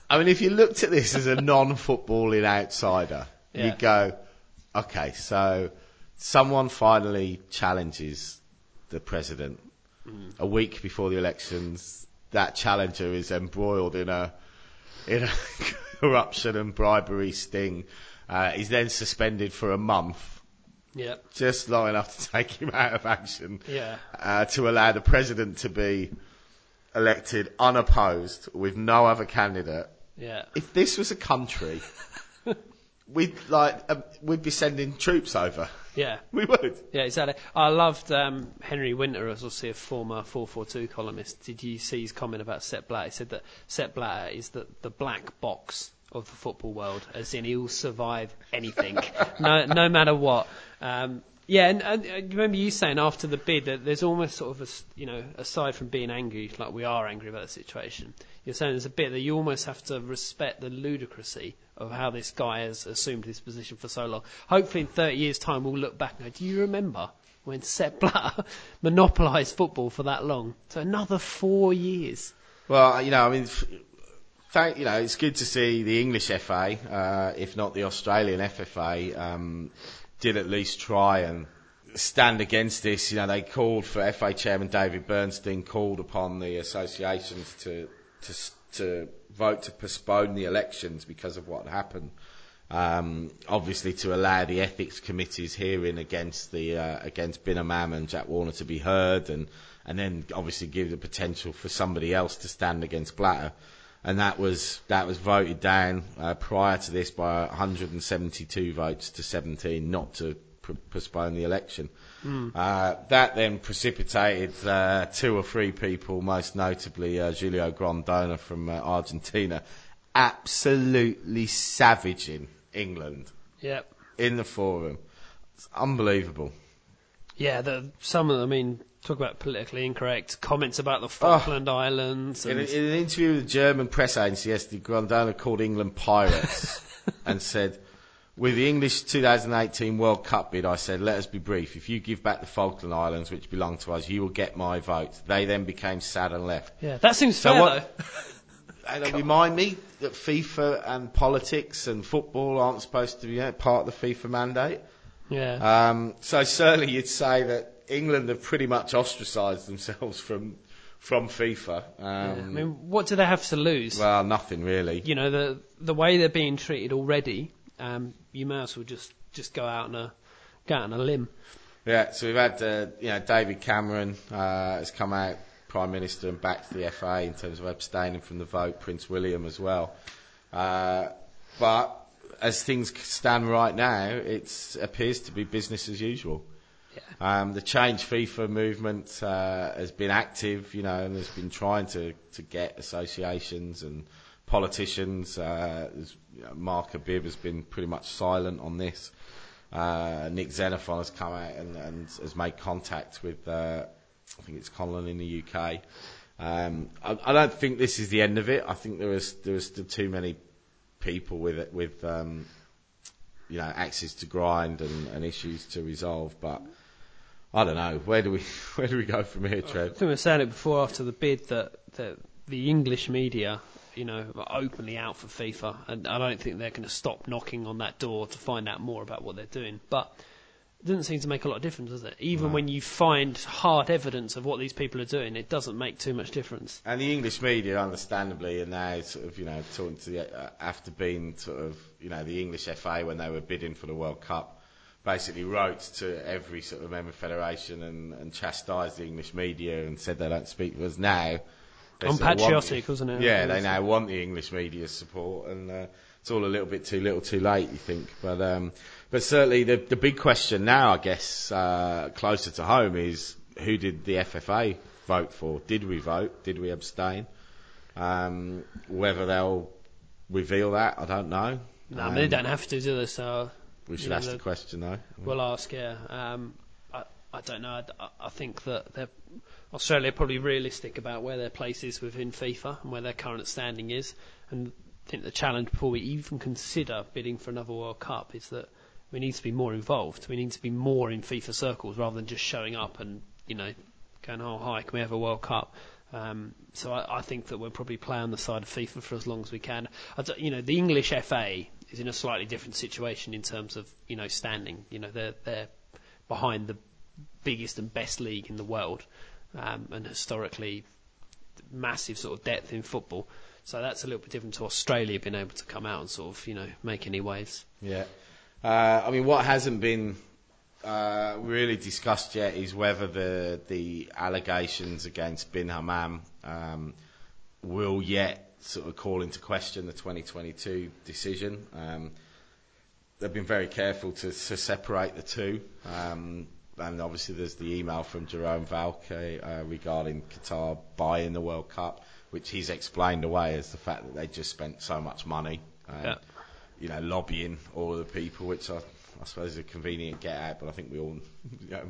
I mean, if you looked at this as a non-footballing outsider, Yeah. you'd go, okay, so someone finally challenges the president a week before the elections. That challenger is embroiled in a in a corruption and bribery sting. Uh, he's then suspended for a month, Yep. just long enough to take him out of action Yeah. uh, to allow the president to be elected unopposed with no other candidate Yeah. if this was a country, we'd like um, we'd be sending troops over. Yeah. We would. Yeah, exactly. I loved um, Henry Winter, as also a former 442 columnist. Did you see his comment about Sepp Blatter? He said that Sepp Blatter is the, the black box of the football world, as in he'll survive anything, no, no matter what. Um, yeah, and, and uh, remember you saying after the bid that there's almost sort of a, you know, aside from being angry, like we are angry about the situation, you're saying there's a bit that you almost have to respect the ludicrousy of how this guy has assumed his position for so long. Hopefully in 30 years' time we'll look back and go, do you remember when Sepp Blatter monopolised football for that long? So another four years. Well, you know, I mean, thank you know, it's good to see the English FA, uh, if not the Australian FFA, um, did at least try and stand against this. You know, they called for FA Chairman David Bernstein called upon the associations to to to vote to postpone the elections because of what happened. Um, obviously, to allow the ethics committee's hearing against the uh, against Bin Hammam and Jack Warner to be heard, and and then obviously give the potential for somebody else to stand against Blatter, and that was that was voted down uh, prior to this by 172 votes to 17, not to pr- postpone the election. Uh, that then precipitated uh, two or three people, most notably uh, Julio Grondona from uh, Argentina, absolutely savaging England Yep. in the forum. It's unbelievable. Yeah, the, some of them, I mean, talk about politically incorrect comments about the Falkland Islands. In, And, in an interview with the German press agency yesterday, Grondona called England pirates and said, with the English 2018 World Cup bid, I said, let us be brief. If you give back the Falkland Islands, which belong to us, you will get my vote. They then became sad and left. yeah, that seems So fair what- though. And they remind me that FIFA and politics and football aren't supposed to be you know, part of the FIFA mandate. Yeah. Um, so certainly you'd say that England have pretty much ostracised themselves from from FIFA. Yeah. Um, I mean, what do they have to lose? well, nothing really. you know, the the way they're being treated already, um, you may as well just just go out on a go out on a limb. Yeah, so we've had, uh, you know, David Cameron uh, has come out, Prime Minister, and backed the FA in terms of abstaining from the vote. Prince William as well. Uh, but as things stand right now, it appears to be business as usual. Um, the Change FIFA movement uh, has been active, you know, and has been trying to, to get associations and politicians. Uh, you know, Mark Arbib has been pretty much silent on this. Uh, Nick Xenophon has come out and, and has made contact with, uh, I think it's Conlon in the UK. Um, I, I don't think this is the end of it. I think there is there is still too many people with it, with um, you know axes to grind and, and issues to resolve. But I don't know where do we where do we go from here, I Trev? think we were saying it before after the bid that, that the English media, you know, are openly out for FIFA, and I don't think they're going to stop knocking on that door to find out more about what they're doing. But it doesn't seem to make a lot of difference, does it? Even when you find hard evidence of what these people are doing, it doesn't make too much difference. And the English media, understandably, are now sort of, you know, talking to the, uh, after being sort of, you know, the English FA when they were bidding for the World Cup, basically wrote to every sort of member federation and, and chastised the English media and said they don't speak to us now. they sort of want- Unpatriotic, wasn't it? Yeah, they now want the English media's support, and uh, it's all a little bit too little, too late, you think. But um, but certainly the the big question now, I guess, uh, closer to home is who did the FFA vote for? Did we vote? Did we abstain? Um, whether they'll reveal that, I don't know. No, Um, they don't have to do this. So We should ask the question though. We'll ask, yeah. Um, I, I don't know. I, I think that they're, Australia are probably realistic about where their place is within FIFA and where their current standing is. And I think the challenge before we even consider bidding for another World Cup is that we need to be more involved. We need to be more in FIFA circles rather than just showing up and, you know, going, oh, hi, can we have a World Cup? Um, so I, I think that we'll probably play on the side of FIFA for as long as we can. I you know, the English FA is in a slightly different situation in terms of you know standing. You know, they're they're behind the biggest and best league in the world, um, and historically massive sort of depth in football. So that's a little bit different to Australia being able to come out and sort of you know make any waves. Yeah. Uh, I mean, what hasn't been uh, really discussed yet is whether the the allegations against Bin Hammam um, will yet sort of call into question the 2022 decision. Um, they've been very careful to, to separate the two. Um, and obviously, there's the email from Jerome Valcke uh, regarding Qatar buying the World Cup, which he's explained away as the fact that they just spent so much money. Um, Yeah. you know, lobbying all the people, which I, I suppose is a convenient get out, but I think we all, you know,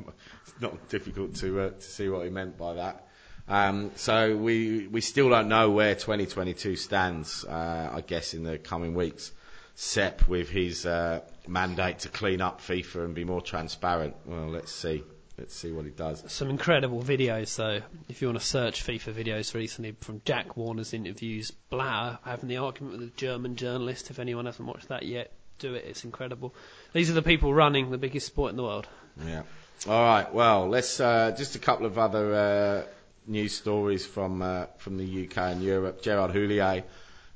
it's not difficult to uh, to see what he meant by that. Um, so we we still don't know where 2022 stands. Uh, I guess in the coming weeks, Sepp with his uh, mandate to clean up FIFA and be more transparent. Well, let's see. Let's see what he does. Some incredible videos though. If you want to search FIFA videos recently from Jack Warner's interviews, Blatter having the argument with a German journalist. If anyone hasn't watched that yet, do it. It's incredible. These are the people running the biggest sport in the world. Yeah. All right. Well, let's uh, just a couple of other uh, news stories from uh, from the UK and Europe. Gerard Houllier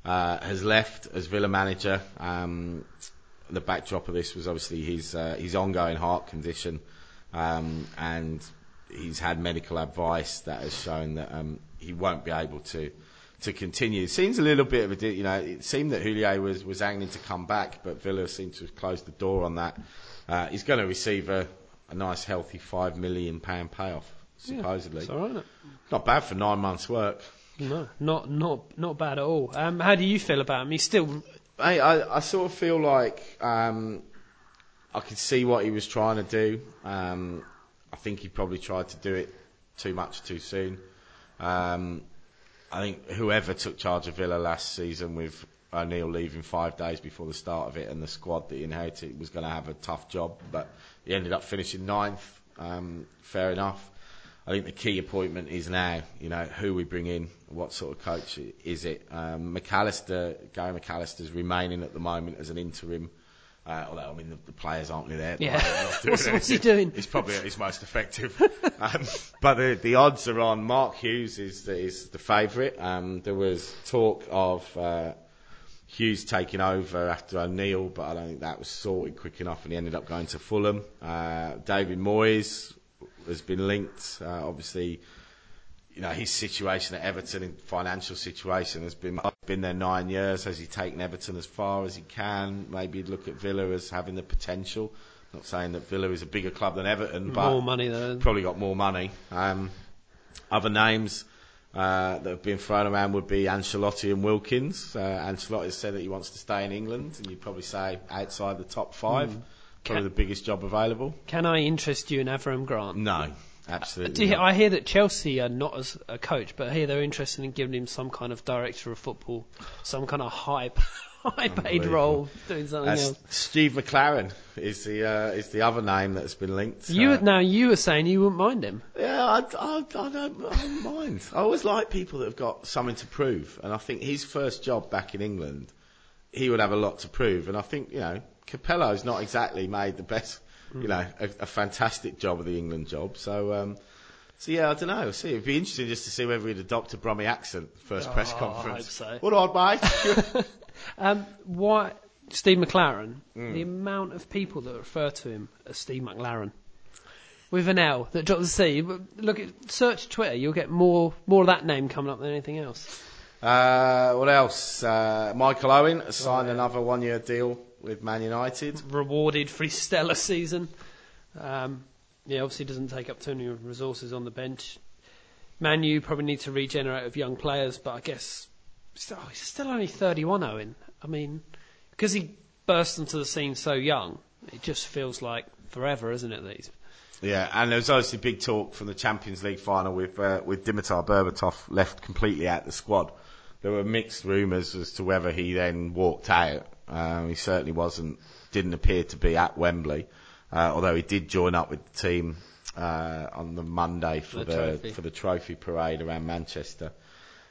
uh, has left as Villa manager. Um, the backdrop of this was obviously his uh, his ongoing heart condition, um, and he's had medical advice that has shown that um, he won't be able to to continue. Seems a little bit of a, you know, it seemed that Houllier was was angling to come back, but Villa seemed to have closed the door on that. Uh, he's going to receive a, a nice, healthy five million pound payoff, supposedly. It's all right. Not bad for nine months' work. No, not not not bad at all. Um, how do you feel about him? He's still I, I, I sort of feel like um, I could see what he was trying to do. Um, I think he probably tried to do it too much too soon. Um, I think whoever took charge of Villa last season with O'Neill leaving five days before the start of it and the squad that he inherited was going to have a tough job, but he ended up finishing ninth. Um, fair enough. I think the key appointment is now, you know, who we bring in, what sort of coach is it. Um, McAllister, Gary McAllister's remaining at the moment as an interim. Uh, although I mean the, the players aren't really there. Yeah. What's, what's he doing? He's probably at his most effective. um, but the, the odds are on Mark Hughes is the, is the favourite. Um, there was talk of uh, Hughes taking over after O'Neill, but I don't think that was sorted quick enough, and he ended up going to Fulham. Uh, David Moyes has been linked. Uh, obviously, you know his situation at Everton, and financial situation, has been been there nine years. Has he taken Everton as far as he can? Maybe look at Villa as having the potential. Not saying that Villa is a bigger club than Everton, but More money though. probably got more money. Um, other names uh, that have been thrown around would be Ancelotti and Wilkins. Uh, Ancelotti has said that he wants to stay in England, and you'd probably say outside the top five, Hmm. Probably Ca- the biggest job available. Can I interest you in Avram Grant? No, absolutely. I hear that Chelsea are not as a coach, but here they're interested in giving him some kind of director of football, some kind of high, high paid role, doing something That's else. Steve McClaren is the uh, is the other name that's been linked. You Uh, now you were saying you wouldn't mind him. Yeah, I, I, I, don't, I don't mind. I always like people that have got something to prove, and I think his first job back in England, he would have a lot to prove. And I think you know, Capello's not exactly made the best, you know, a, a fantastic job of the England job. So, um, so yeah, I don't know. See, it'd be interesting just to see whether he'd adopt a Brummy accent first press Oh, I conference. hope so. What on, mate? Um, why Steve McLaren? Hmm. The amount of people that refer to him as Steve McLaren with an L that drops the C. But Look at search Twitter, you'll get more more of that name coming up than anything else. uh, what else? Uh, Michael Owen has signed Right. another one-year deal with Man United. Rewarded for his stellar season. Um, yeah, obviously doesn't take up too many resources on the bench. Man U probably need to regenerate of young players, but I guess still, he's still only 31, Owen. I mean, because he burst into the scene so young, it just feels like forever, isn't it? That Yeah, and there was obviously big talk from the Champions League final with uh, with Dimitar Berbatov left completely out of the squad. There were mixed rumours as to whether he then walked out. Um, he certainly wasn't, didn't appear to be at Wembley, uh, although he did join up with the team uh, on the Monday for The the, trophy. for the trophy parade around Manchester.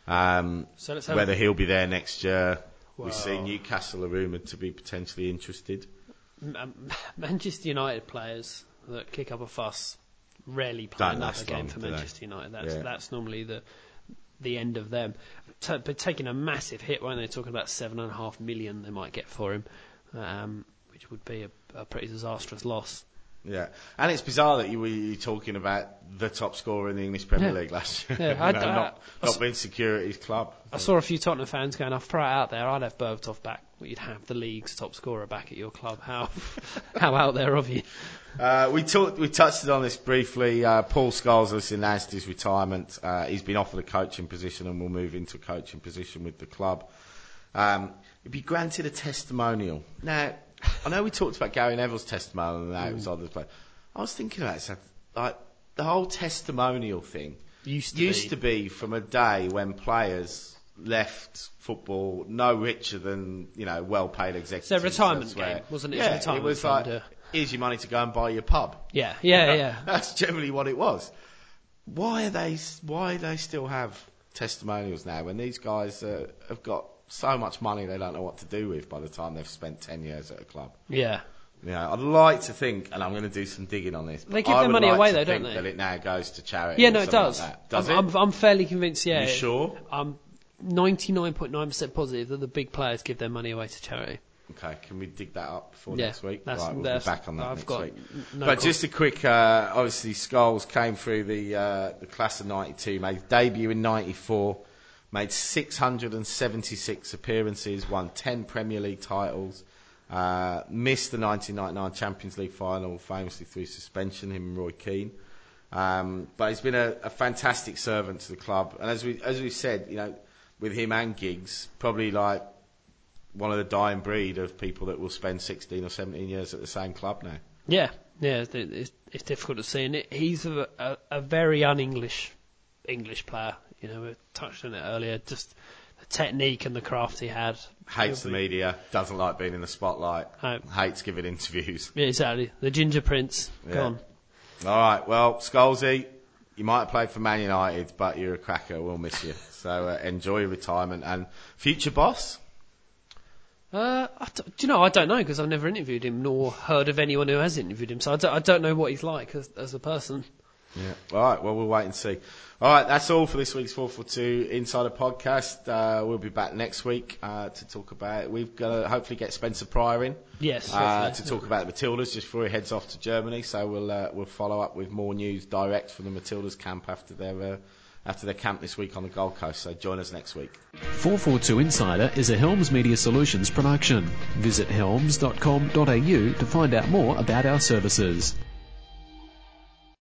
Um, So whether he'll be there next year, we see Newcastle are rumoured to be potentially interested. um, Manchester United players that kick up a fuss rarely play Don't another game long, for they? Manchester United. That's Yeah. that's normally the the end of them. Ta but taking a massive hit, weren't they? Talking about seven and a half million they might get for him, um, which would be a, a pretty disastrous loss. Yeah, and it's bizarre that you were talking about the top scorer in the English Premier Yeah. League last year, Yeah, You know, I- not, I not being secure at his club. I saw a few Tottenham fans going, "I'll throw it out there. I'd have Berbatov back. You'd have the league's top scorer back at your club. How how out there of you?" Uh, we talked, we touched on this briefly. Uh, Paul Scholes has announced his retirement. Uh, he's been offered a coaching position and will move into a coaching position with the club. Um, he'd be granted a testimonial. Now, I know we talked about Gary Neville's testimonial and it was others, but I was thinking about this. Like the whole testimonial thing Used to used be. to be from a day when players left football no richer than you know well-paid executives. So retirement game, wasn't it? Yeah, Retirement it was fund, like uh, here's your money to go and buy your pub. Yeah, yeah, yeah. That's generally what it was. Why are they? Why do they still have testimonials now when these guys uh, have got so much money they don't know what to do with by the time they've spent ten years at a club? Yeah. You know, I'd like to think, and I'm going to do some digging on this. They give their money like away though, don't they? That it now goes to charity. Yeah, no, it does. Like. Does I'm, it? I'm, I'm fairly convinced. Yeah, You sure? I'm 99.9% positive that the big players give their money away to charity. Okay, can we dig that up before Yeah, next week? that's- right, we'll that's- be back on that I've next week. no but just a quick, uh, obviously, Scholes came through the uh, the class of '92, made debut in '94, made 676 appearances, won 10 Premier League titles, uh, missed the 1999 Champions League final, famously through suspension. Him and Roy Keane. Um, but he's been a, a fantastic servant to the club, and as we as we said, you know, with him and Giggs, probably like one of the dying breed of people that will spend 16 or 17 years at the same club now. Yeah, Yeah, it's, it's, it's difficult to see, and it, he's a, a, a very un-English English player. You know, we touched on it earlier. Just the technique and the craft he had. Hates the media, doesn't like being in the spotlight, hates giving interviews. Yeah, exactly. The Ginger Prince, Yeah. gone. All right, well, Scholesy, you might have played for Man United, but you're a cracker. We'll miss you. So uh, enjoy your retirement and future boss. Uh, do you know? I don't know because I've never interviewed him nor heard of anyone who has interviewed him. So I don't, I don't know what he's like as, as a person. Yeah. All right. Well, we'll wait and see. All right. That's all for this week's 442 Insider podcast. Uh, we'll be back next week uh, to talk about. We've got to hopefully get Spencer Prior in Yes. uh, to talk about the Matildas just before he heads off to Germany. So we'll uh, we'll follow up with more news direct from the Matildas camp after their uh, after their camp this week on the Gold Coast. So join us next week. 442 Insider is a Helms Media Solutions production. Visit helms.com.au to find out more about our services.